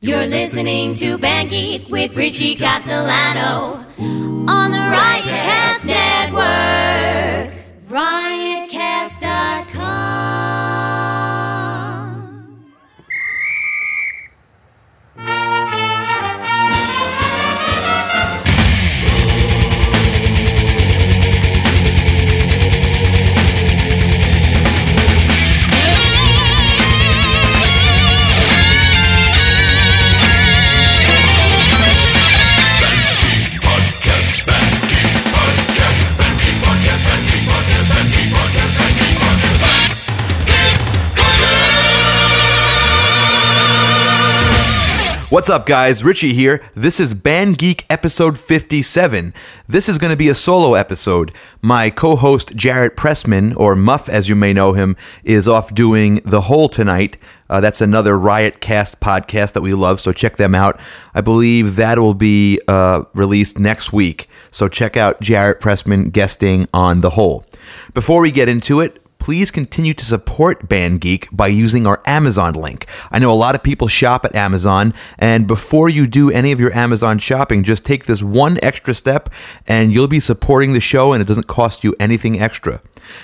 You're listening to Band Geek with Richie Castellano on the Network. What's up, guys? Richie here. This is Band Geek episode 57. This is going to be a solo episode. My co host, Jarrett Pressman, or Muff as you may know him, is off doing The Hole tonight. Uh, that's another Riot Cast podcast that we love, so check them out. I believe that will be uh, released next week, so check out Jarrett Pressman guesting on The Hole. Before we get into it, please continue to support Band Geek by using our Amazon link. I know a lot of people shop at Amazon, and before you do any of your Amazon shopping, just take this one extra step and you'll be supporting the show and it doesn't cost you anything extra.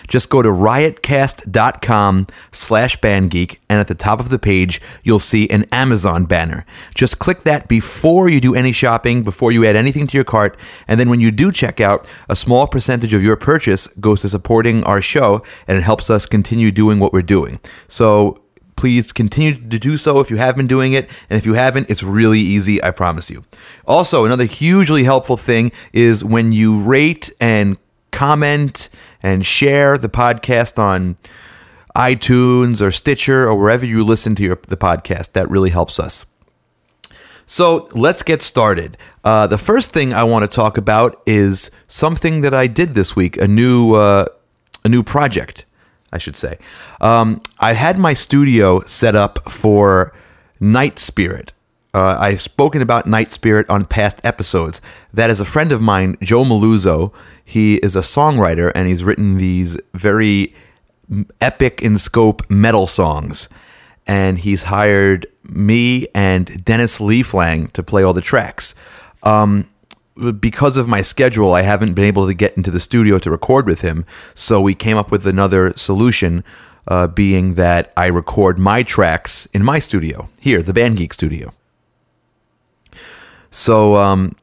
Just go to riotcast.com slash bandgeek and at the top of the page you'll see an Amazon banner. Just click that before you do any shopping, before you add anything to your cart, and then when you do check out, a small percentage of your purchase goes to supporting our show and it helps us continue doing what we're doing. So please continue to do so if you have been doing it and if you haven't it's really easy i promise you also another hugely helpful thing is when you rate and comment and share the podcast on iTunes or Stitcher or wherever you listen to your, the podcast. That really helps us. So let's get started. Uh, the first thing I want to talk about is something that I did this week a new uh, a new project, I should say. Um, I had my studio set up for Night Spirit. Uh, I've spoken about Night Spirit on past episodes. That is a friend of mine, Joe Maluzzo. He is a songwriter and he's written these very epic in scope metal songs. And he's hired me and Dennis Leeflang to play all the tracks. Um, because of my schedule, I haven't been able to get into the studio to record with him. So we came up with another solution, uh, being that I record my tracks in my studio here, the Band Geek studio. So um,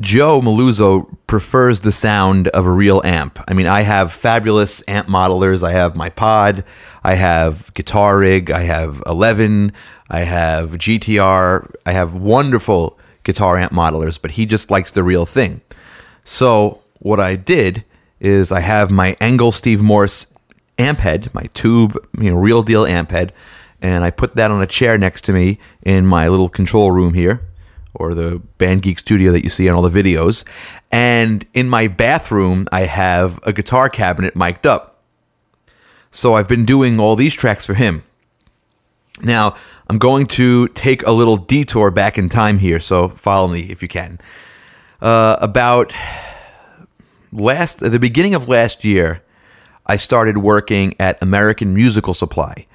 Joe Maluzzo prefers the sound of a real amp. I mean, I have fabulous amp modelers. I have my Pod, I have Guitar Rig, I have 11, I have GTR, I have wonderful guitar amp modelers, but he just likes the real thing. So what I did is I have my ENGL Steve Morse amp head, my tube, you know, real deal amp head, and I put that on a chair next to me in my little control room here or the Band Geek studio that you see on all the videos. And in my bathroom, I have a guitar cabinet mic'd up. So I've been doing all these tracks for him. Now, I'm going to take a little detour back in time here, so follow me if you can. Uh, about last, at the beginning of last year, I started working at American Musical Supply.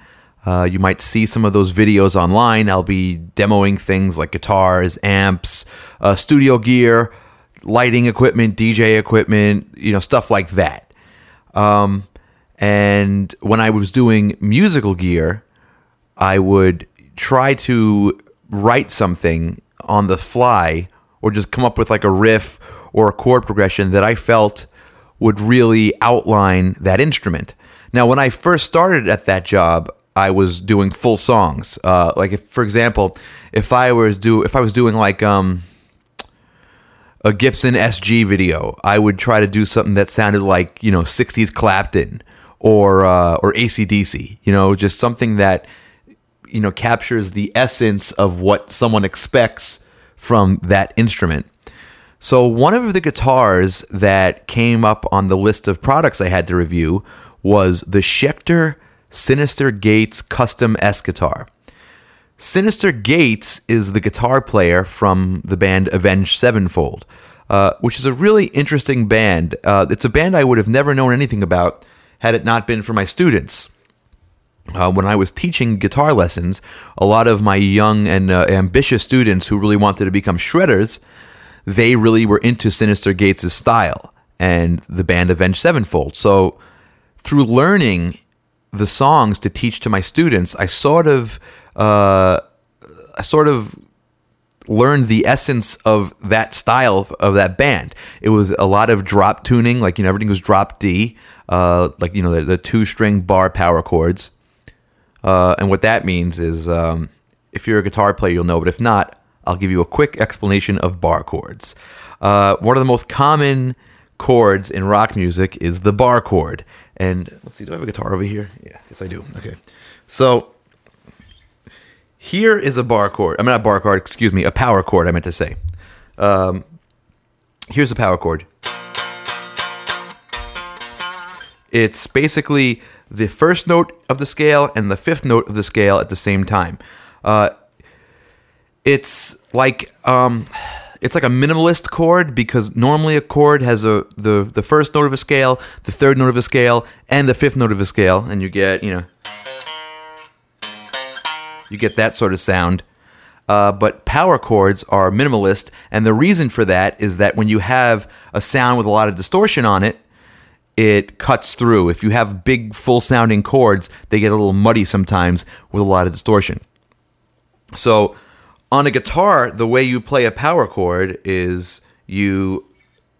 Uh, you might see some of those videos online. I'll be demoing things like guitars, amps, uh, studio gear, lighting equipment, DJ equipment, you know, stuff like that. Um, and when I was doing musical gear, I would try to write something on the fly or just come up with like a riff or a chord progression that I felt would really outline that instrument. Now, when I first started at that job, I was doing full songs. Uh, like, if, for example, if I was do if I was doing like um, a Gibson SG video, I would try to do something that sounded like you know '60s Clapton or uh, or ACDC. You know, just something that you know captures the essence of what someone expects from that instrument. So one of the guitars that came up on the list of products I had to review was the Schecter Synyster Gates Custom S guitar. Synyster Gates is the guitar player from the band Avenged Sevenfold, uh, which is a really interesting band. Uh, it's a band I would have never known anything about had it not been for my students. Uh, when I was teaching guitar lessons, a lot of my young and uh, ambitious students who really wanted to become shredders, they really were into Synyster Gates' style and the band Avenged Sevenfold. So through learning the songs to teach to my students, I sort of, uh, I sort of learned the essence of that style of, that band. It was a lot of drop tuning, like you know everything was drop D, uh, like you know the, the two string bar power chords. Uh, and what that means is, um, if you're a guitar player, you'll know. But if not, I'll give you a quick explanation of bar chords. Uh, one of the most common chords in rock music is the bar chord. And let's see, do I have a guitar over here? Yeah, yes, I do. Okay, so here is a bar chord. I'm mean, not a bar chord. Excuse me, a power chord. I meant to say. Um, here's a power chord. It's basically the first note of the scale and the fifth note of the scale at the same time. Uh, it's like um, it's like a minimalist chord because normally a chord has a the the first note of a scale, the third note of a scale, and the fifth note of a scale, and you get you know you get that sort of sound. Uh, but power chords are minimalist, and the reason for that is that when you have a sound with a lot of distortion on it, it cuts through. If you have big, full sounding chords, they get a little muddy sometimes with a lot of distortion. So, on a guitar, the way you play a power chord is you,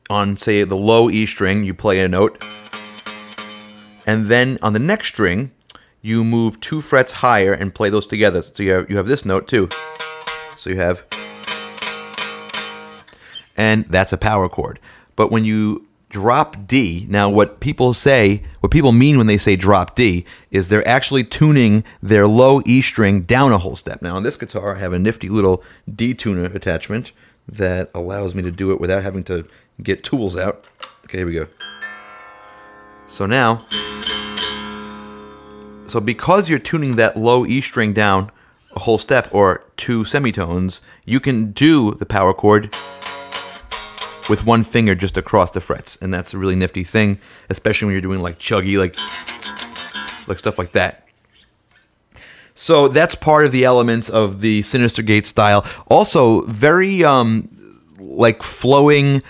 on say the low E string, you play a note, and then on the next string, you move two frets higher and play those together. So you have, you have this note too. So you have, and that's a power chord. But when you drop D. Now, what people say, what people mean when they say drop D, is they're actually tuning their low E string down a whole step. Now, on this guitar, I have a nifty little D tuner attachment that allows me to do it without having to get tools out. Okay, here we go. So now, so because you're tuning that low E string down a whole step or two semitones, you can do the power chord with one finger just across the frets, and that's a really nifty thing, especially when you're doing like chuggy, like like stuff like that. So that's part of the elements of the Synyster Gate style. Also, very um, like flowing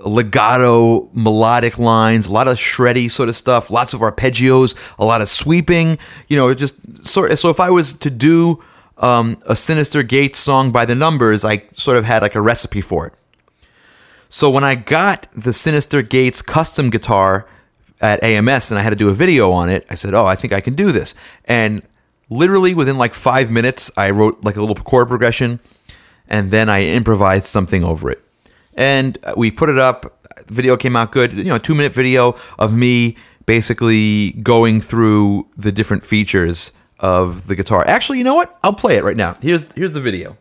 legato melodic lines, a lot of shreddy sort of stuff, lots of arpeggios, a lot of sweeping. You know, just sort. So if I was to do um, a Synyster Gate song by the numbers, I sort of had like a recipe for it. So when I got the Synyster Gates custom guitar at AMS and I had to do a video on it, I said, "Oh, I think I can do this." And literally within like 5 minutes, I wrote like a little chord progression and then I improvised something over it. And we put it up. The video came out good. You know, a 2-minute video of me basically going through the different features of the guitar. Actually, you know what? I'll play it right now. Here's here's the video.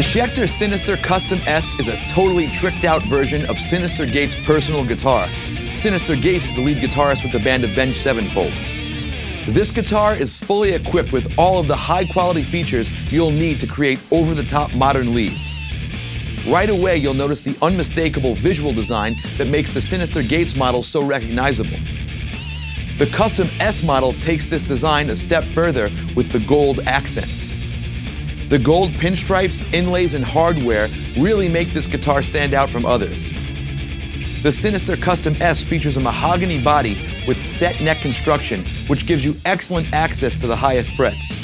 The Schecter Synyster Custom S is a totally tricked out version of Synyster Gates' personal guitar. Synyster Gates is the lead guitarist with the band Avenged Sevenfold. This guitar is fully equipped with all of the high quality features you'll need to create over the top modern leads. Right away, you'll notice the unmistakable visual design that makes the Synyster Gates model so recognizable. The custom S model takes this design a step further with the gold accents. The gold pinstripes, inlays, and hardware really make this guitar stand out from others. The Synyster Custom S features a mahogany body with set neck construction, which gives you excellent access to the highest frets.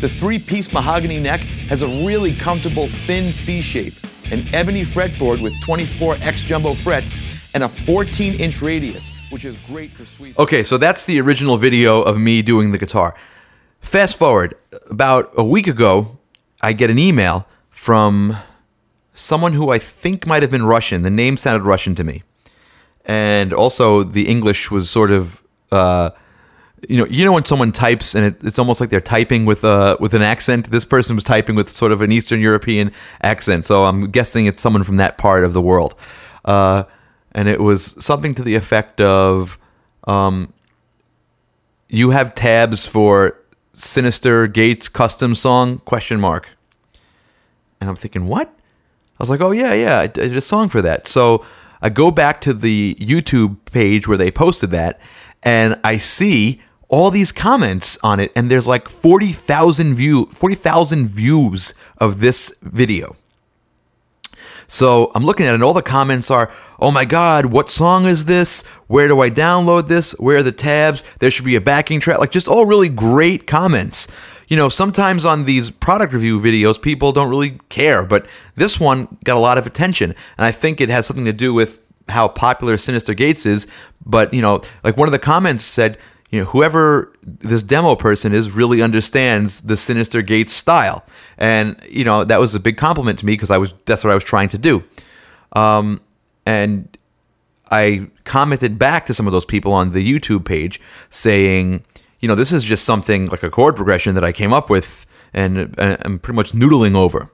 The three piece mahogany neck has a really comfortable thin C shape, an ebony fretboard with 24 X jumbo frets, and a 14 inch radius, which is great for sweep. Okay, so that's the original video of me doing the guitar. Fast forward, about a week ago, I get an email from someone who I think might have been Russian. The name sounded Russian to me. And also, the English was sort of. Uh, you know, you know when someone types and it, it's almost like they're typing with a with an accent. This person was typing with sort of an Eastern European accent, so I'm guessing it's someone from that part of the world. Uh, and it was something to the effect of, um, "You have tabs for Synyster Gates custom song question mark." And I'm thinking, what? I was like, oh yeah, yeah, I did a song for that. So I go back to the YouTube page where they posted that, and I see all these comments on it, and there's like forty thousand view, forty thousand views of this video. So I'm looking at it, and all the comments are, "Oh my God, what song is this? Where do I download this? Where are the tabs? There should be a backing track." Like just all really great comments. You know, sometimes on these product review videos, people don't really care, but this one got a lot of attention, and I think it has something to do with how popular Synyster Gates is. But you know, like one of the comments said, you know, whoever this demo person is really understands the Synyster Gates style, and you know that was a big compliment to me because I was that's what I was trying to do, um, and I commented back to some of those people on the YouTube page saying, you know, this is just something like a chord progression that I came up with and, I'm pretty much noodling over.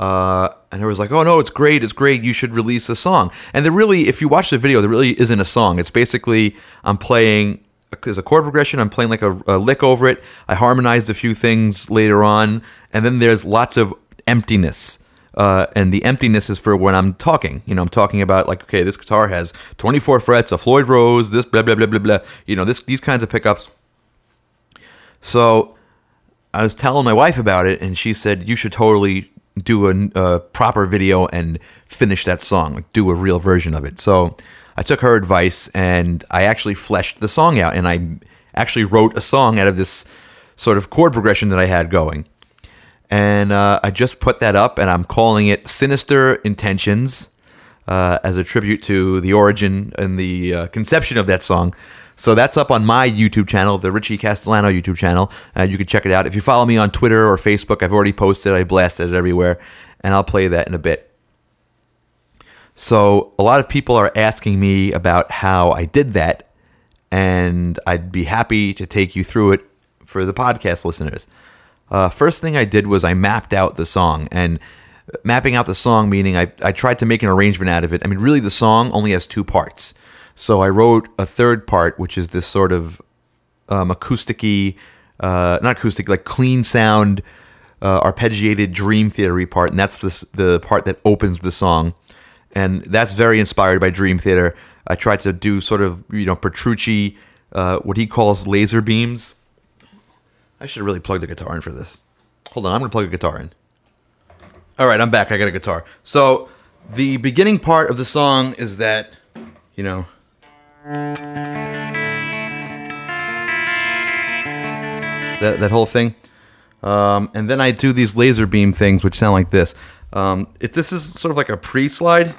Uh, and I was like, oh no, it's great, it's great, you should release a song. And there really, if you watch the video, there really isn't a song. It's basically I'm playing there's a chord progression. I'm playing like a, a, lick over it. I harmonized a few things later on, and then there's lots of emptiness. Uh, and the emptiness is for when I'm talking. You know, I'm talking about like, okay, this guitar has 24 frets, a Floyd Rose, this blah blah blah blah blah. You know, this these kinds of pickups. So I was telling my wife about it, and she said you should totally do a, a proper video and finish that song, like do a real version of it. So I took her advice and I actually fleshed the song out and I actually wrote a song out of this sort of chord progression that I had going. And uh, I just put that up and I'm calling it Sinister Intentions uh, as a tribute to the origin and the uh, conception of that song. So that's up on my YouTube channel, the Richie Castellano YouTube channel. Uh, you can check it out. If you follow me on Twitter or Facebook, I've already posted. I blasted it everywhere, and I'll play that in a bit. So a lot of people are asking me about how I did that, and I'd be happy to take you through it for the podcast listeners. Uh, first thing I did was I mapped out the song, and mapping out the song meaning I, I tried to make an arrangement out of it. I mean, really, the song only has two parts. So I wrote a third part, which is this sort of um, acousticy, uh, not acoustic, like clean sound, uh, arpeggiated Dream Theater part, and that's the the part that opens the song and that's very inspired by Dream Theater. I tried to do sort of you know Petrucci, uh, what he calls laser beams. I should have really plugged a guitar in for this. Hold on, I'm gonna plug a guitar in. All right, I'm back. I got a guitar. So the beginning part of the song is that, you know. That, that whole thing. Um, and then I do these laser beam things, which sound like this. Um, if this is sort of like a pre-slide.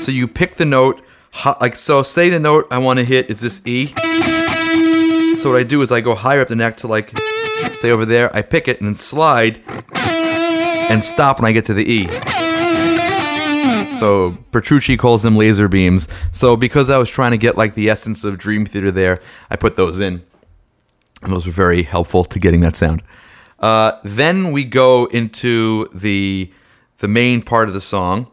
So you pick the note, like so. Say the note I want to hit is this E. So what I do is I go higher up the neck to like, say over there. I pick it and then slide, and stop when I get to the E. So Petrucci calls them laser beams. So because I was trying to get like the essence of Dream Theater there, I put those in and those were very helpful to getting that sound. Uh, then we go into the the main part of the song,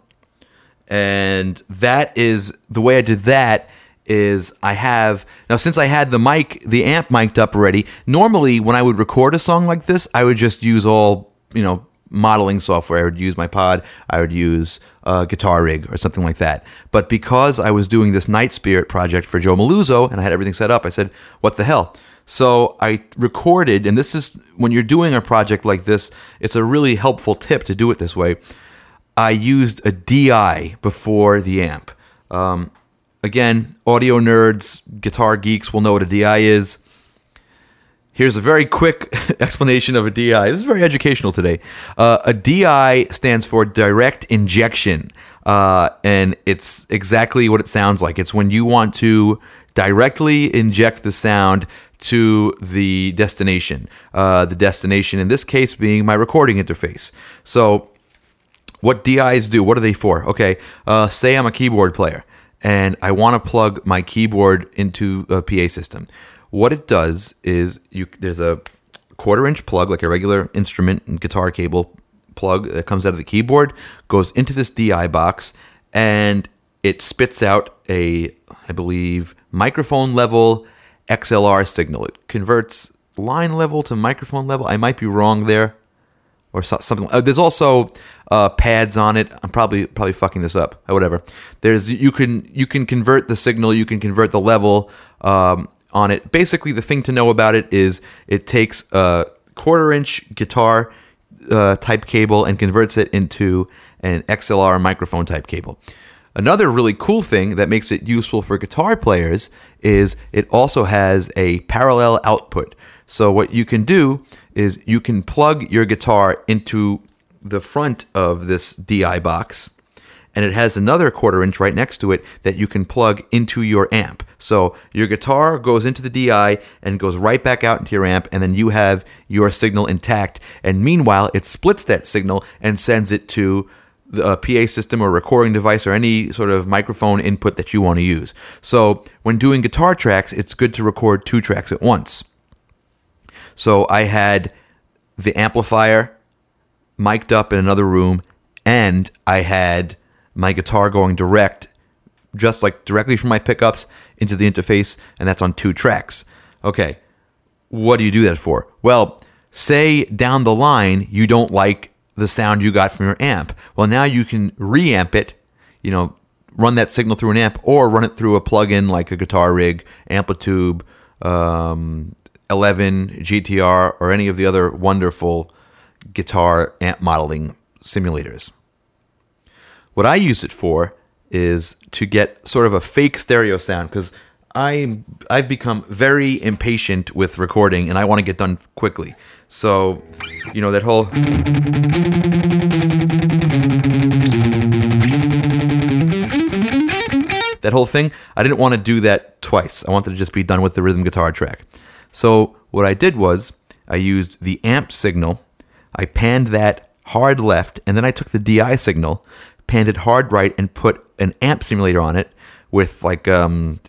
and that is the way I did that is I have now since I had the mic the amp mic'd up already. Normally, when I would record a song like this, I would just use all you know modeling software. I would use my pod. I would use a Guitar Rig or something like that. But because I was doing this Night Spirit project for Joe Maluzzo and I had everything set up, I said, "What the hell." So I recorded, and this is when you're doing a project like this, it's a really helpful tip to do it this way. I used a DI before the amp. Um, again, audio nerds, guitar geeks will know what a DI is. Here's a very quick explanation of a DI. This is very educational today. Uh, a DI stands for direct injection, uh, and it's exactly what it sounds like. It's when you want to directly inject the sound to the destination. Uh, the destination in this case being my recording interface. So, what DIs do? What are they for? Okay, uh, say I'm a keyboard player and I want to plug my keyboard into a PA system. What it does is you there's a quarter inch plug like a regular instrument and guitar cable plug that comes out of the keyboard goes into this DI box and it spits out a I believe microphone level XLR signal. It converts line level to microphone level. I might be wrong there, or something. Uh, there's also uh, pads on it. I'm probably probably fucking this up. Or whatever. There's you can you can convert the signal. You can convert the level um, on it. Basically, the thing to know about it is it takes a quarter inch guitar uh, type cable and converts it into an XLR microphone type cable. Another really cool thing that makes it useful for guitar players is it also has a parallel output. So, what you can do is you can plug your guitar into the front of this DI box, and it has another quarter inch right next to it that you can plug into your amp. So, your guitar goes into the DI and goes right back out into your amp, and then you have your signal intact. And meanwhile, it splits that signal and sends it to Uh, a PA system or recording device or any sort of microphone input that you want to use. So when doing guitar tracks, it's good to record two tracks at once. So I had the amplifier mic'd up in another room, and I had my guitar going direct, just like directly from my pickups into the interface, and that's on two tracks. Okay, what do you do that for? Well, say down the line you don't like the sound you got from your amp. Well, now you can reamp it, you know, run that signal through an amp or run it through a plug-in like a guitar rig, Amplitube, um, 11, GTR, or any of the other wonderful guitar amp modeling simulators. What I use it for is to get sort of a fake stereo sound because I I've become very impatient with recording and I want to get done quickly. So, you know that whole that whole thing, I didn't want to do that twice. I wanted to just be done with the rhythm guitar track. So, what I did was I used the amp signal, I panned that hard left, and then I took the DI signal, panned it hard right, and put an amp simulator on it with like um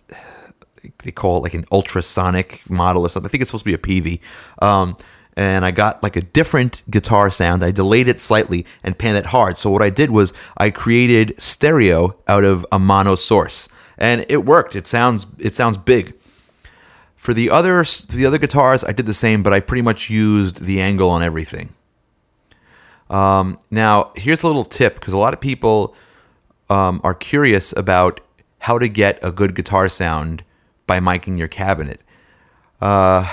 they call it like an ultrasonic model or something. I think it's supposed to be a PV. Um, and I got like a different guitar sound. I delayed it slightly and panned it hard. So what I did was I created stereo out of a mono source, and it worked. It sounds it sounds big. For the other the other guitars, I did the same, but I pretty much used the ENGL on everything. Um, now here's a little tip because a lot of people um, are curious about how to get a good guitar sound by miking your cabinet. Uh,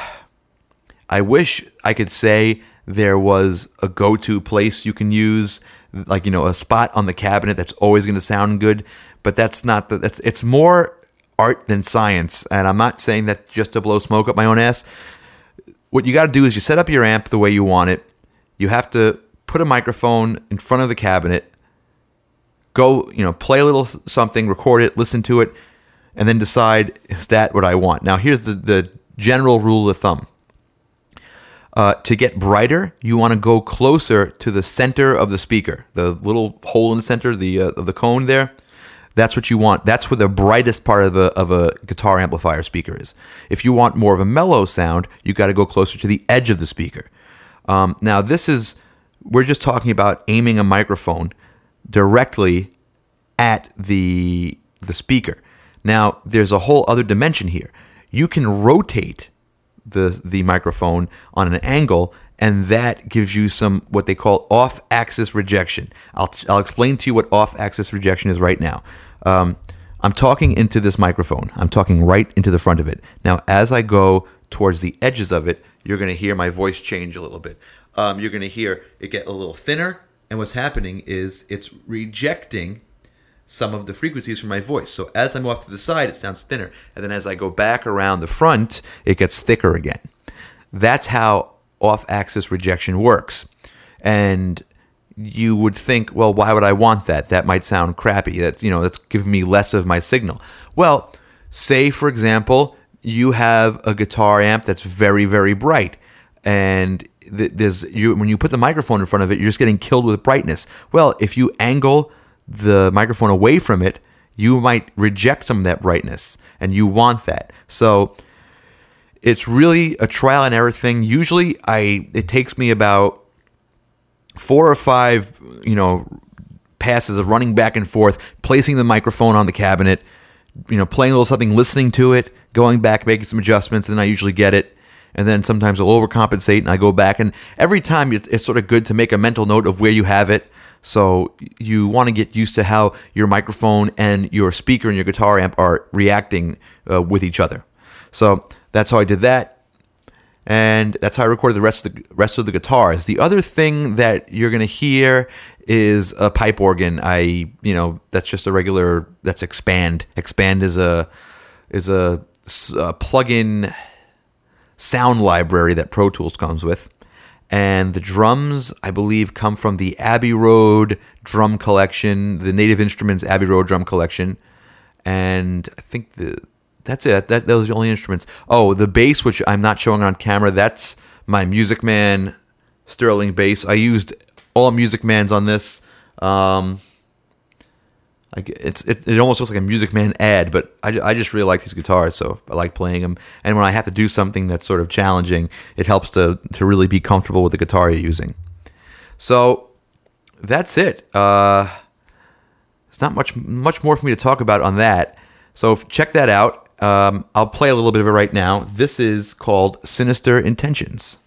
I wish I could say there was a go to place you can use, like, you know, a spot on the cabinet that's always going to sound good, but that's not the, that's, it's more art than science. And I'm not saying that just to blow smoke up my own ass. What you got to do is you set up your amp the way you want it. You have to put a microphone in front of the cabinet, go, you know, play a little something, record it, listen to it, and then decide is that what I want. Now, here's the, the general rule of thumb. Uh, to get brighter, you want to go closer to the center of the speaker, the little hole in the center the uh, of the cone there. That's what you want. That's where the brightest part of a, of a guitar amplifier speaker is. If you want more of a mellow sound, you got to go closer to the edge of the speaker. Um, now, this is, we're just talking about aiming a microphone directly at the, the speaker. Now, there's a whole other dimension here. You can rotate the the microphone on an angle and that gives you some what they call off-axis rejection. I'll, I'll explain to you what off-axis rejection is right now. Um, I'm talking into this microphone. I'm talking right into the front of it. Now, as I go towards the edges of it, you're going to hear my voice change a little bit. Um, you're going to hear it get a little thinner, and what's happening is it's rejecting some of the frequencies from my voice. So as I move off to the side, it sounds thinner. And then as I go back around the front, it gets thicker again. That's how off axis rejection works. And you would think, well, why would I want that? That might sound crappy. That's, you know, that's giving me less of my signal. Well, say, for example, you have a guitar amp that's very, very bright. And there's you when you put the microphone in front of it, you're just getting killed with brightness. Well, if you angle the microphone away from it, you might reject some of that brightness and you want that. So it's really a trial and error thing. Usually I it takes me about four or five, you know, passes of running back and forth, placing the microphone on the cabinet, you know, playing a little something, listening to it, going back, making some adjustments, and then I usually get it. and then sometimes I'll overcompensate and I go back. And every time it's, it's sort of good to make a mental note of where you have it. So you want to get used to how your microphone and your speaker and your guitar amp are reacting uh, with each other. So that's how I did that, and that's how I recorded the rest of the rest of the guitars. The other thing that you're gonna hear is a pipe organ. I you know that's just a regular that's expand. Expand is a is a, a plug-in sound library that Pro Tools comes with. And the drums, I believe, come from the Abbey Road drum collection, the Native Instruments Abbey Road drum collection. And I think the that's it. That those are the only instruments. Oh, the bass, which I'm not showing on camera, that's my Music Man Sterling bass. I used all Music Mans on this. Um, I, it's it, it almost looks like a Music Man ad, but I, I just really like these guitars, so I like playing them. And when I have to do something that's sort of challenging, it helps to to really be comfortable with the guitar you're using. So that's it. Uh, it's not much much more for me to talk about on that. So check that out. Um, I'll play a little bit of it right now. This is called Sinister Intentions.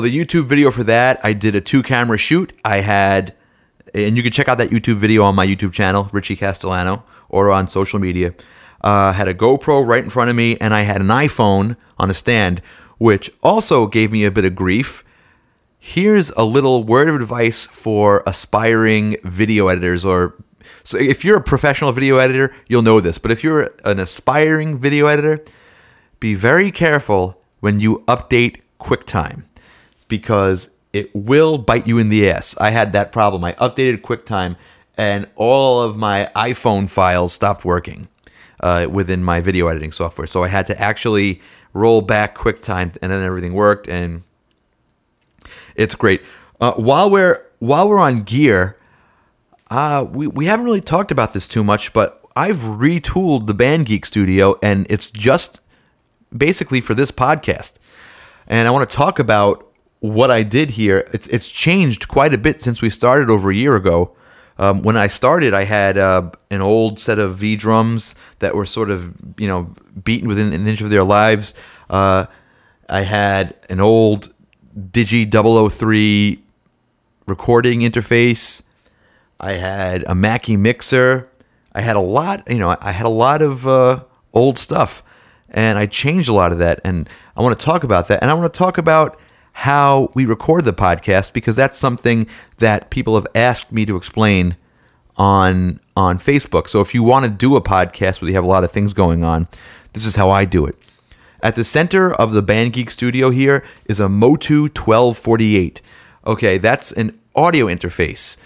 So the YouTube video for that, I did a two camera shoot. I had, and you can check out that YouTube video on my YouTube channel, Richie Castellano, or on social media. Uh, had a GoPro right in front of me, and I had an iPhone on a stand, which also gave me a bit of grief. Here's a little word of advice for aspiring video editors or so if you're a professional video editor, you'll know this, but if you're an aspiring video editor, be very careful when you update QuickTime because it will bite you in the ass. I had that problem. I updated QuickTime and all of my iPhone files stopped working uh, within my video editing software. So I had to actually roll back QuickTime and then everything worked and it's great. Uh, while we're while we're on gear, Uh, we, we haven't really talked about this too much, but I've retooled the Band Geek studio, and it's just basically for this podcast. And I want to talk about what I did here. It's it's changed quite a bit since we started over a year ago. Um, when I started, I had uh, an old set of V drums that were sort of you know beaten within an inch of their lives. Uh, I had an old Digi 003 recording interface. I had a Mackie mixer. I had a lot, you know, I had a lot of uh, old stuff, and I changed a lot of that. And I want to talk about that, and I want to talk about how we record the podcast because that's something that people have asked me to explain on on Facebook. So if you want to do a podcast where you have a lot of things going on, this is how I do it. At the center of the Band Geek studio here is a Motu 1248. Okay, that's an audio interface.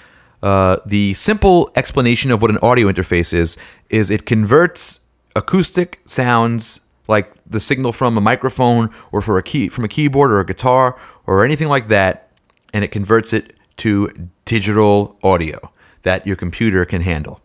Uh, the simple explanation of what an audio interface is is it converts acoustic sounds like the signal from a microphone or for a key from a keyboard or a guitar or anything like that, and it converts it to digital audio that your computer can handle.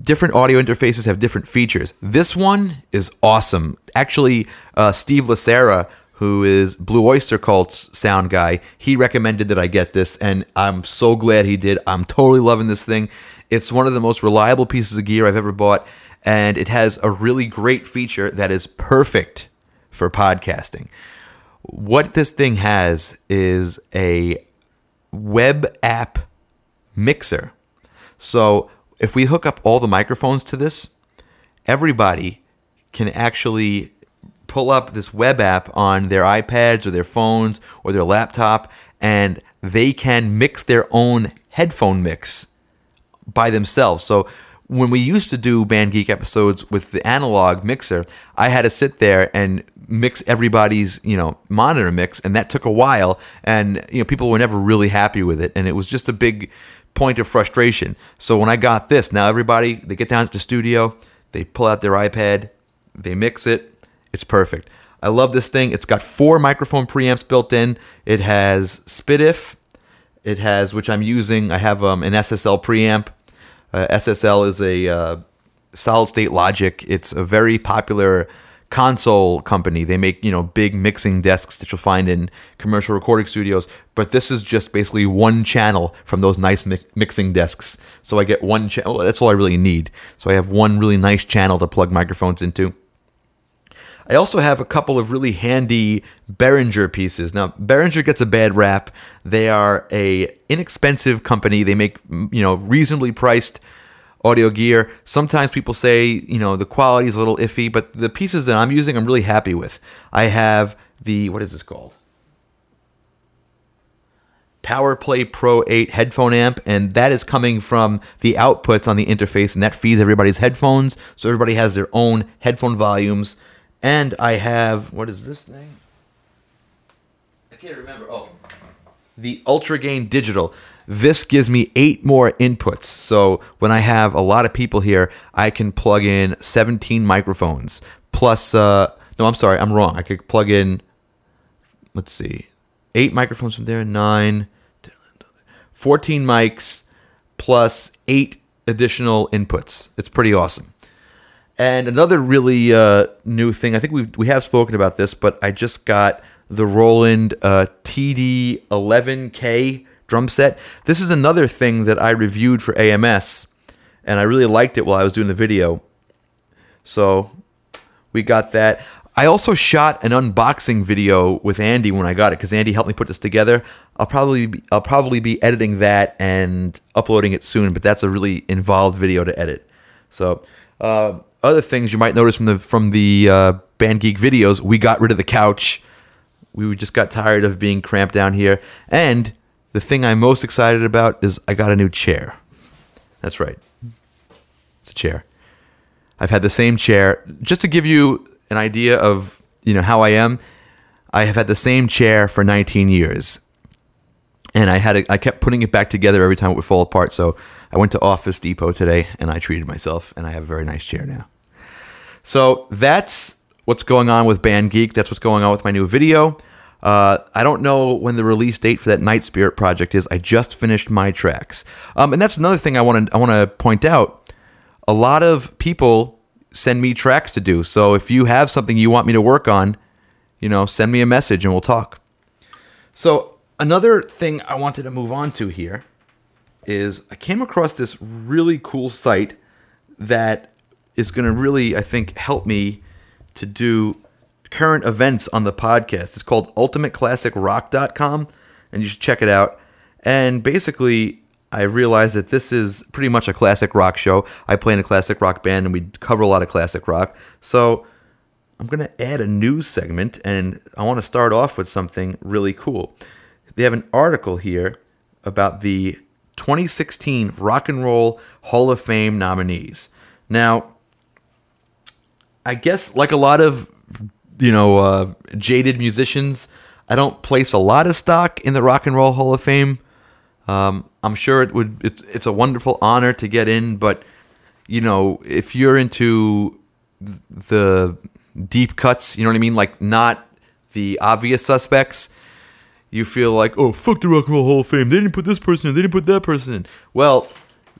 Different audio interfaces have different features. This one is awesome. Actually, uh, Steve Lacera, who is Blue Oyster Cult's sound guy, he recommended that I get this, and I'm so glad he did. I'm totally loving this thing. It's one of the most reliable pieces of gear I've ever bought, and it has a really great feature that is perfect for podcasting. What this thing has is a web app mixer. So if we hook up all the microphones to this, everybody can actually pull up this web app on their iPads or their phones or their laptop and they can mix their own headphone mix by themselves. So when we used to do Band Geek episodes with the analog mixer, I had to sit there and mix everybody's, you know, monitor mix and that took a while and you know people were never really happy with it and it was just a big point of frustration. So when I got this, now everybody they get down to the studio, they pull out their iPad, they mix it, it's perfect. I love this thing. It's got four microphone preamps built in. It has SPDIF. It has, which I'm using. I have um, an SSL preamp. Uh, SSL is a uh, solid state logic. It's a very popular console company. They make you know big mixing desks that you'll find in commercial recording studios. But this is just basically one channel from those nice mi- mixing desks. So I get one channel. That's all I really need. So I have one really nice channel to plug microphones into. I also have a couple of really handy Behringer pieces. Now, Behringer gets a bad rap. They are a inexpensive company. They make you know reasonably priced audio gear. Sometimes people say, you know, the quality is a little iffy, but the pieces that I'm using, I'm really happy with. I have the, what is this called? PowerPlay Pro 8 headphone amp, and that is coming from the outputs on the interface, and that feeds everybody's headphones, so everybody has their own headphone volumes. And I have, what is this thing? I can't remember. Oh, the Ultra Gain Digital. This gives me eight more inputs. So when I have a lot of people here, I can plug in 17 microphones. Plus, uh, no, I'm sorry, I'm wrong. I could plug in, let's see, eight microphones from there, nine, 14 mics, plus eight additional inputs. It's pretty awesome. And another really uh, new thing, I think we we have spoken about this, but I just got the Roland uh, TD11K drum set. This is another thing that I reviewed for AMS, and I really liked it while I was doing the video. So we got that. I also shot an unboxing video with Andy when I got it because Andy helped me put this together. I'll probably be, I'll probably be editing that and uploading it soon, but that's a really involved video to edit. So uh, other things you might notice from the from the uh, Band Geek videos, we got rid of the couch. We just got tired of being cramped down here, and the thing I'm most excited about is I got a new chair. That's right. It's a chair. I've had the same chair. Just to give you an idea of, you know, how I am, I have had the same chair for 19 years. And I had a, I kept putting it back together every time it would fall apart. So I went to Office Depot today and I treated myself and I have a very nice chair now. So that's what's going on with Band Geek. That's what's going on with my new video. Uh, I don't know when the release date for that Night Spirit project is. I just finished my tracks, um, and that's another thing I want to I want to point out. A lot of people send me tracks to do. So if you have something you want me to work on, you know, send me a message and we'll talk. So another thing I wanted to move on to here is I came across this really cool site that is going to really, I think, help me to do current events on the podcast. It's called ultimateclassicrock.com, and you should check it out. And basically, I realized that this is pretty much a classic rock show. I play in a classic rock band, and we cover a lot of classic rock. So I'm going to add a news segment, and I want to start off with something really cool. They have an article here about the 2016 Rock and Roll Hall of Fame nominees. Now, I guess like a lot of you know uh, jaded musicians, I don't place a lot of stock in the Rock and Roll Hall of Fame. Um, I'm sure it would. It's it's a wonderful honor to get in, but you know if you're into the deep cuts, you know what I mean, like not the obvious suspects. You feel like, oh, fuck the Rock and Roll Hall of Fame. They didn't put this person in. They didn't put that person in. Well,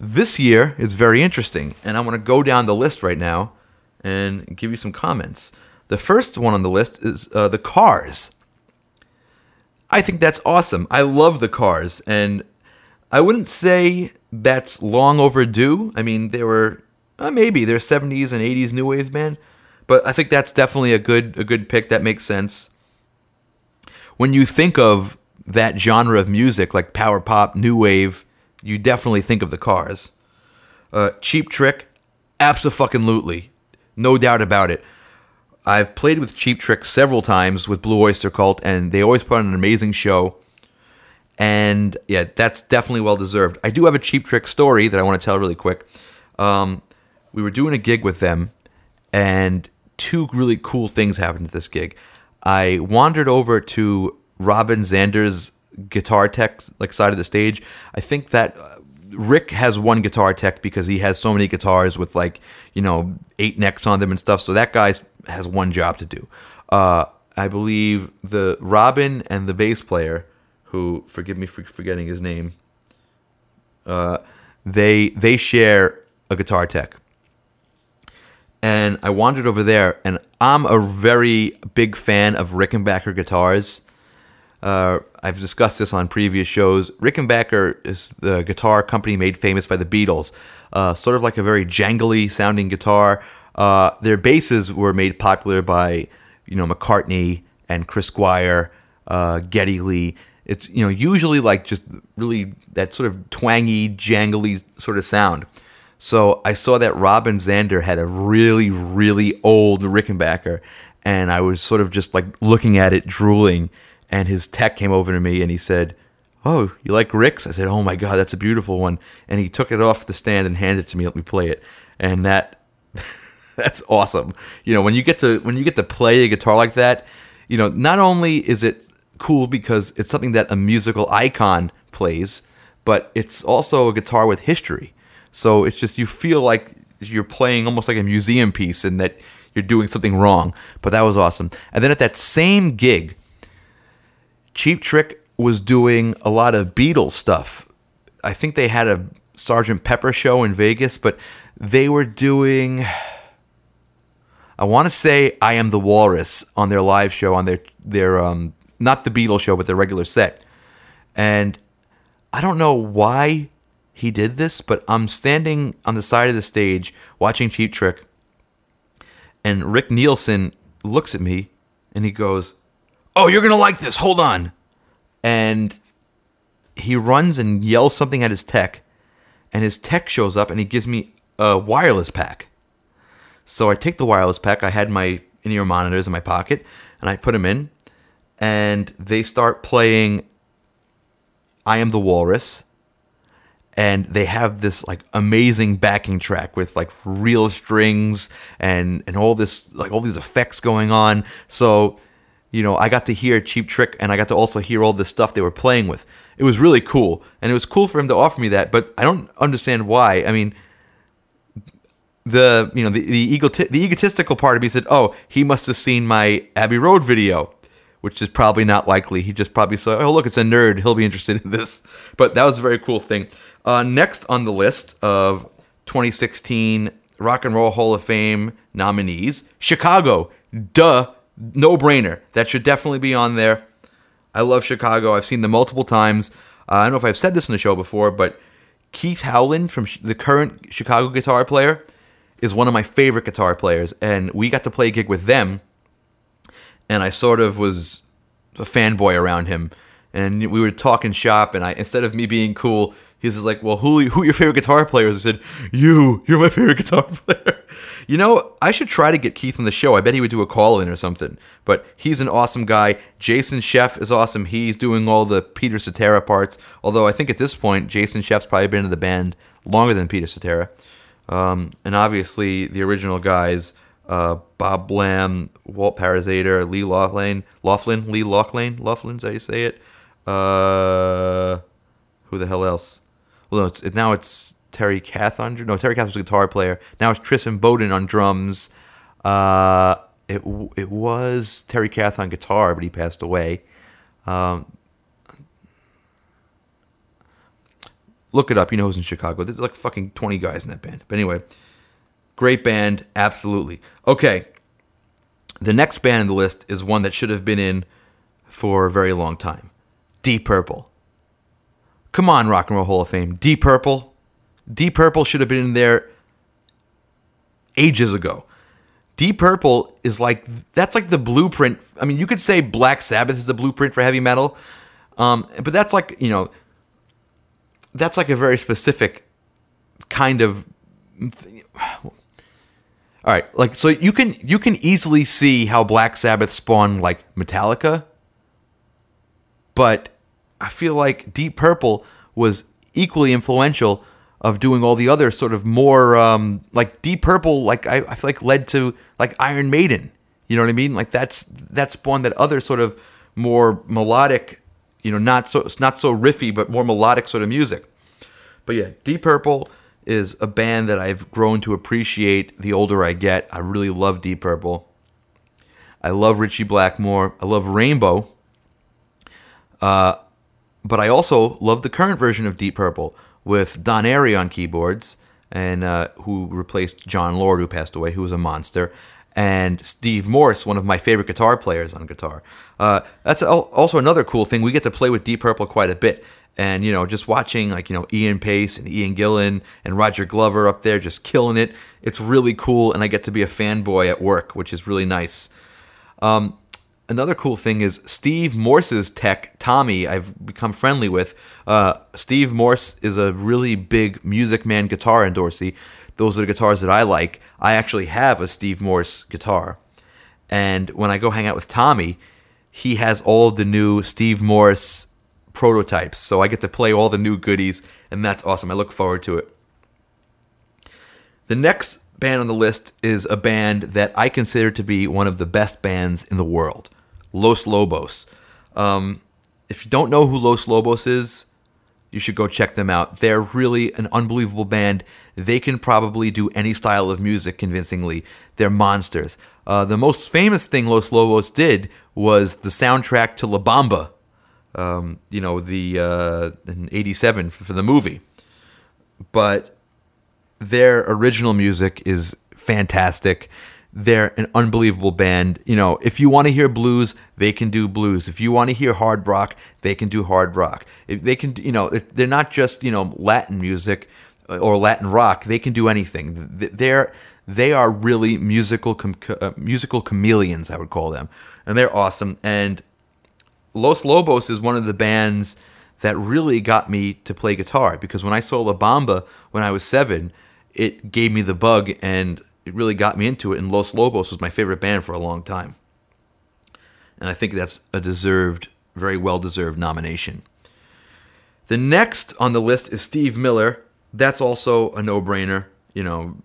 this year is very interesting, and I'm going to go down the list right now and give you some comments. The first one on the list is uh, the Cars. I think that's awesome. I love the Cars, and I wouldn't say that's long overdue. I mean, they were uh, maybe they're 70s and 80s new wave band, but I think that's definitely a good a good pick. That makes sense. When you think of that genre of music, like power pop, new wave, you definitely think of the Cars. Uh, Cheap Trick, absolutely, no doubt about it. I've played with Cheap Trick several times with Blue Oyster Cult, and they always put on an amazing show. And yeah, that's definitely well deserved. I do have a Cheap Trick story that I want to tell really quick. Um, we were doing a gig with them, and two really cool things happened at this gig. I wandered over to Robin Zander's guitar tech like side of the stage. I think that uh, Rick has one guitar tech because he has so many guitars with like you know eight necks on them and stuff. So that guy has one job to do. Uh, I believe the Robin and the bass player, who forgive me for forgetting his name, uh, they they share a guitar tech. And I wandered over there, and I'm a very big fan of Rickenbacker guitars. Uh, I've discussed this on previous shows. Rickenbacker is the guitar company made famous by the Beatles. Uh, sort of like a very jangly sounding guitar. Uh, their basses were made popular by, you know, McCartney and Chris Squire, uh, Geddy Lee. It's you know usually like just really that sort of twangy, jangly sort of sound. So I saw that Robin Zander had a really, really old Rickenbacker, and I was sort of just like looking at it, drooling and his tech came over to me and he said, "Oh, you like Rick's?" I said, "Oh my god, that's a beautiful one." And he took it off the stand and handed it to me, let me play it, and that that's awesome. You know, when you get to when you get to play a guitar like that, you know, not only is it cool because it's something that a musical icon plays, but it's also a guitar with history. So it's just you feel like you're playing almost like a museum piece and that you're doing something wrong. But that was awesome. And then at that same gig, Cheap Trick was doing a lot of Beatles stuff. I think they had a Sergeant Pepper show in Vegas, but they were doing I want to say I Am the Walrus on their live show on their their um not the Beatles show but their regular set. And I don't know why he did this, but I'm standing on the side of the stage watching Cheap Trick and Rick Nielsen looks at me and he goes, oh, you're going to like this. Hold on. And he runs and yells something at his tech, and his tech shows up and he gives me a wireless pack. So I take the wireless pack. I had my in ear monitors in my pocket, and I put them in, and they start playing I Am the Walrus. And they have this like amazing backing track with like real strings and and all this like all these effects going on. So you know, I got to hear Cheap Trick and I got to also hear all the stuff they were playing with. It was really cool. And it was cool for him to offer me that, but I don't understand why. I mean, the you know the the, egoti- the egotistical part of me said, "Oh, he must have seen my Abbey Road video," which is probably not likely. He just probably saw, oh, look, it's a nerd. He'll be interested in this. But that was a very cool thing. Uh, next on the list of 2016 Rock and Roll Hall of Fame nominees, Chicago. Duh. No brainer. That should definitely be on there. I love Chicago. I've seen them multiple times. Uh, I don't know if I've said this in the show before, but Keith Howland, from sh- the current Chicago guitar player, is one of my favorite guitar players. And we got to play a gig with them and I sort of was a fanboy around him. And we were talking shop, and I instead of me being cool, he was like, "Well, who who are your favorite guitar players?" I said, "You, you're my favorite guitar player." You know, I should try to get Keith on the show. I bet he would do a call in or something. But he's an awesome guy. Jason Scheff is awesome. He's doing all the Peter Cetera parts. Although I think at this point, Jason Scheff's probably been in the band longer than Peter Cetera. Um, and obviously, the original guys uh, Bob Lamm, Walt Parazaider, Lee Laughlin, Laughlin, Lee Laughlin, Laughlin's how you say it. Uh, who the hell else? Well, no, it's it, now it's Terry Kath on no Terry Kath was a guitar player. Now it's Tris Imboden on drums. Uh, it it was Terry Kath on guitar, but he passed away. Um, look it up. You know who's in Chicago. There's like fucking twenty guys in that band. But anyway, Great band, absolutely. Okay. The next band on the list is one that should have been in for a very long time. Deep Purple. Come on, Rock and Roll Hall of Fame. Deep Purple. Deep Purple should have been in there ages ago. Deep Purple is like that's like the blueprint. I mean, you could say Black Sabbath is the blueprint for heavy metal, um, but that's like you know, that's like a very specific kind of all right, like so you can you can easily see how Black Sabbath spawned like Metallica, but I feel like Deep Purple was equally influential of doing all the other sort of more um, like Deep Purple, like I, I feel like led to like Iron Maiden. You know what I mean? Like that's that spawned that other sort of more melodic, you know, not so not so riffy, but more melodic sort of music. But yeah, Deep Purple is a band that I've grown to appreciate the older I get. I really love Deep Purple. I love Ritchie Blackmore. I love Rainbow. Uh, but I also love the current version of Deep Purple with Don Airey on keyboards, and uh, who replaced Jon Lord, who passed away, who was a monster, and Steve Morse, one of my favorite guitar players on guitar. Uh, that's also another cool thing. We get to play with Deep Purple quite a bit and you know just watching like you know Ian Paice and Ian Gillan and Roger Glover up there just killing it. It's really cool, and I get to be a fanboy at work, which is really nice. Um, another cool thing is Steve Morse's tech, Tommy. I've become friendly with. Uh, Steve Morse is a really big Music Man guitar endorsee. Those are the guitars that I like. I actually have a Steve Morse guitar, and when I go hang out with Tommy, he has all the new Steve Morse prototypes. So I get to play all the new goodies, and that's awesome. I look forward to it. The next band on the list is a band that I consider to be one of the best bands in the world Los Lobos. Um, if you don't know who Los Lobos is, you should go check them out. They're really an unbelievable band. They can probably do any style of music convincingly. They're monsters. Uh, the most famous thing Los Lobos did was the soundtrack to La Bamba, um, you know, the uh, in '87 for, for the movie. But their original music is fantastic. They're an unbelievable band. You know, if you want to hear blues, they can do blues. If you want to hear hard rock, they can do hard rock. If they can, you know, they're not just you know Latin music uh, or Latin rock. They can do anything. They're they are really musical uh, musical chameleons, I would call them, and they're awesome. And Los Lobos is one of the bands that really got me to play guitar because when I saw La Bamba when I was seven, it gave me the bug and it really got me into it. And Los Lobos was my favorite band for a long time. And I think that's a deserved, very well deserved nomination. The next on the list is Steve Miller. That's also a no brainer. You know,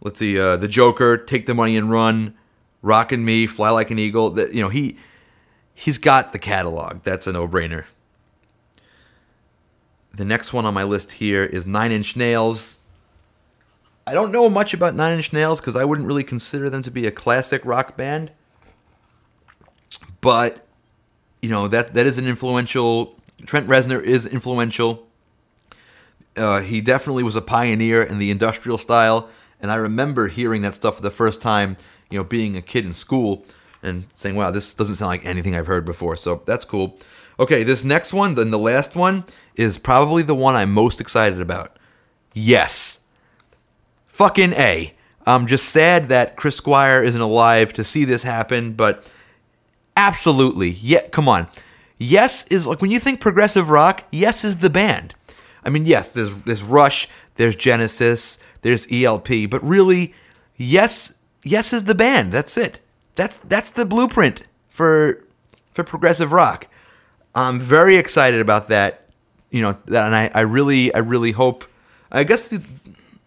let's see, uh, The Joker, Take the Money and Run, Rockin' Me, Fly Like an Eagle. That you know, he he's got the catalog. That's a no brainer. The next one on my list here is Nine Inch Nails. I don't know much about Nine Inch Nails because I wouldn't really consider them to be a classic rock band. but you know that that is an influential. Trent Reznor is influential. Uh, he definitely was a pioneer in the industrial style, and I remember hearing that stuff for the first time. You know, being a kid in school and saying, "Wow, this doesn't sound like anything I've heard before." So that's cool. Okay, this next one, then the last one, is probably the one I'm most excited about. Yes, fucking a. I'm just sad that Chris Squire isn't alive to see this happen, but absolutely, yeah. Come on, Yes is like when you think progressive rock. Yes is the band. I mean, yes, there's there's Rush, there's Genesis, there's ELP, but really, yes, yes is the band. That's it. That's that's the blueprint for for progressive rock. I'm very excited about that. You know, and I, I really I really hope. I guess the,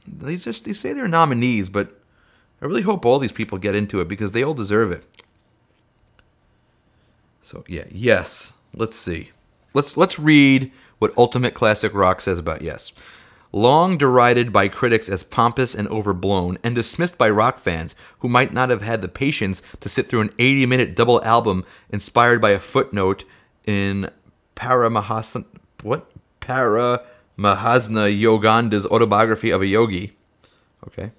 they just they say they're nominees, but I really hope all these people get into it because they all deserve it. So yeah, yes. Let's see. Let's let's read what Ultimate Classic Rock says about Yes. Long derided by critics as pompous and overblown, and dismissed by rock fans who might not have had the patience to sit through an 80 minute double album inspired by a footnote in Paramahasana, what? Paramahasana Yoganda's autobiography of a yogi. Okay.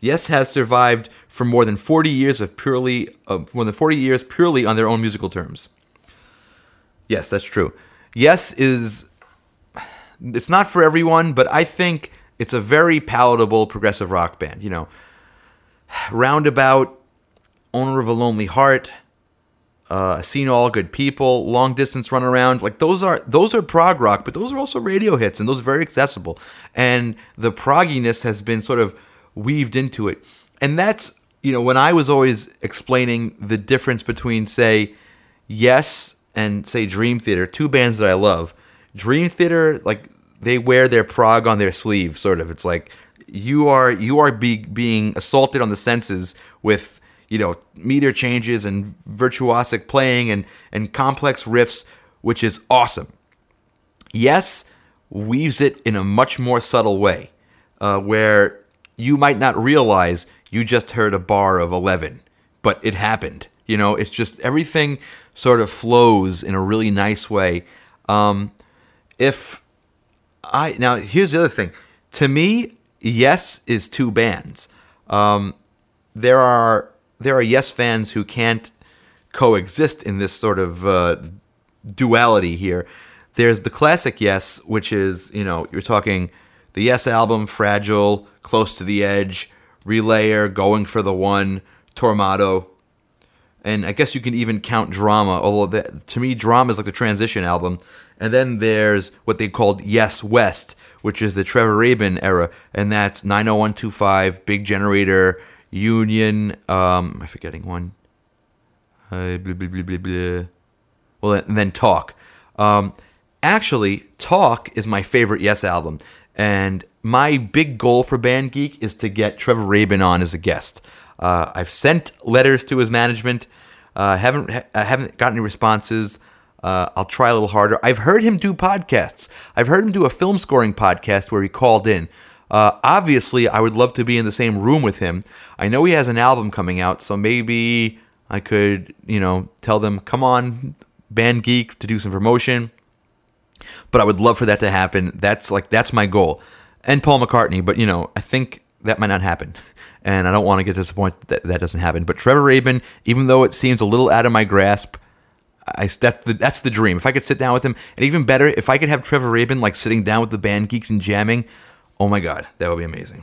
Yes has survived for more than 40 years of purely uh, more than 40 years purely on their own musical terms. Yes, that's true. Yes is it's not for everyone, but I think it's a very palatable progressive rock band. You know, Roundabout, Owner of a Lonely Heart, uh, Seen All Good People, Long Distance Run Around. Like those are those are prog rock, but those are also radio hits, and those are very accessible. And the progginess has been sort of weaved into it, and that's you know when I was always explaining the difference between say Yes and say Dream Theater, two bands that I love. Dream Theater, like they wear their prog on their sleeve, sort of. It's like you are you are be, being assaulted on the senses with you know meter changes and virtuosic playing and and complex riffs, which is awesome. Yes, weaves it in a much more subtle way, uh, where you might not realize you just heard a bar of eleven, but it happened. You know, it's just everything sort of flows in a really nice way. Um, if I now here's the other thing. To me, Yes is two bands. Um, there are there are Yes fans who can't coexist in this sort of uh, duality here. There's the classic Yes, which is you know you're talking the Yes album, Fragile, Close to the Edge, Relayer, Going for the One, Tormato, and I guess you can even count Drama. Although that, to me, Drama is like the transition album. And then there's what they called Yes West, which is the Trevor Rabin era, and that's 90125, Big Generator, Union. Um, am I forgetting one? Uh, blah, blah, blah. Well, and then Talk. Um, actually, Talk is my favorite Yes album, and my big goal for Band Geek is to get Trevor Rabin on as a guest. Uh, I've sent letters to his management. Uh, haven't I haven't gotten any responses. Uh, I'll try a little harder. I've heard him do podcasts. I've heard him do a film scoring podcast where he called in. Uh, obviously, I would love to be in the same room with him. I know he has an album coming out, so maybe I could, you know, tell them, come on, Band Geek, to do some promotion. But I would love for that to happen. That's like that's my goal. And Paul McCartney, but you know, I think that might not happen. And I don't want to get disappointed that that doesn't happen. But Trevor Rabin, even though it seems a little out of my grasp, I that's the, that's the dream. If I could sit down with him, and even better, if I could have Trevor Rabin like sitting down with the band geeks and jamming, oh my god, that would be amazing.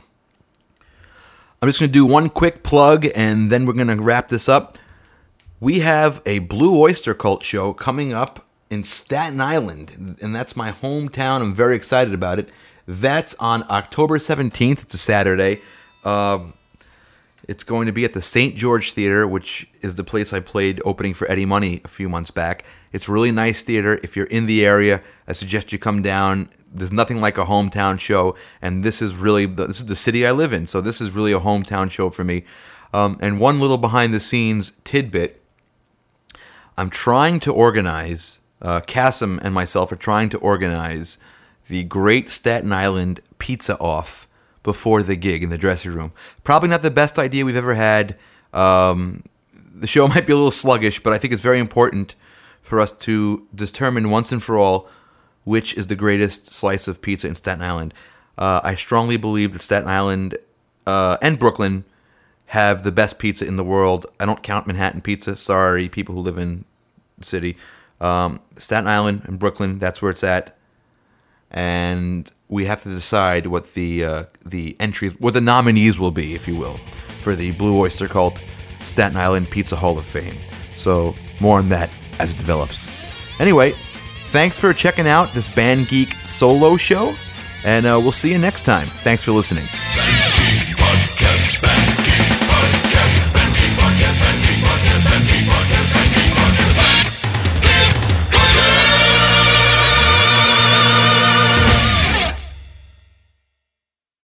I'm just gonna do one quick plug, and then we're gonna wrap this up. We have a Blue Oyster Cult show coming up in Staten Island, and that's my hometown. I'm very excited about it. That's on October 17th. It's a Saturday. Um, it's going to be at the St. George Theater, which is the place I played opening for Eddie Money a few months back. It's a really nice theater. If you're in the area, I suggest you come down. There's nothing like a hometown show, and this is really the, this is the city I live in, so this is really a hometown show for me. Um, and one little behind the scenes tidbit: I'm trying to organize. Uh, Cassim and myself are trying to organize the Great Staten Island Pizza Off before the gig in the dressing room. Probably not the best idea we've ever had. Um, the show might be a little sluggish, but I think it's very important for us to determine once and for all which is the greatest slice of pizza in Staten Island. Uh, I strongly believe that Staten Island uh, and Brooklyn have the best pizza in the world. I don't count Manhattan pizza. Sorry, people who live in the city. Um, Staten Island and Brooklyn, that's where it's at. And we have to decide what the uh, the entries, what the nominees will be, if you will, for the Blue Oyster Cult Staten Island Pizza Hall of Fame. So more on that as it develops. Anyway, Thanks for checking out this Band Geek solo show, and uh, we'll see you next time. Thanks for listening.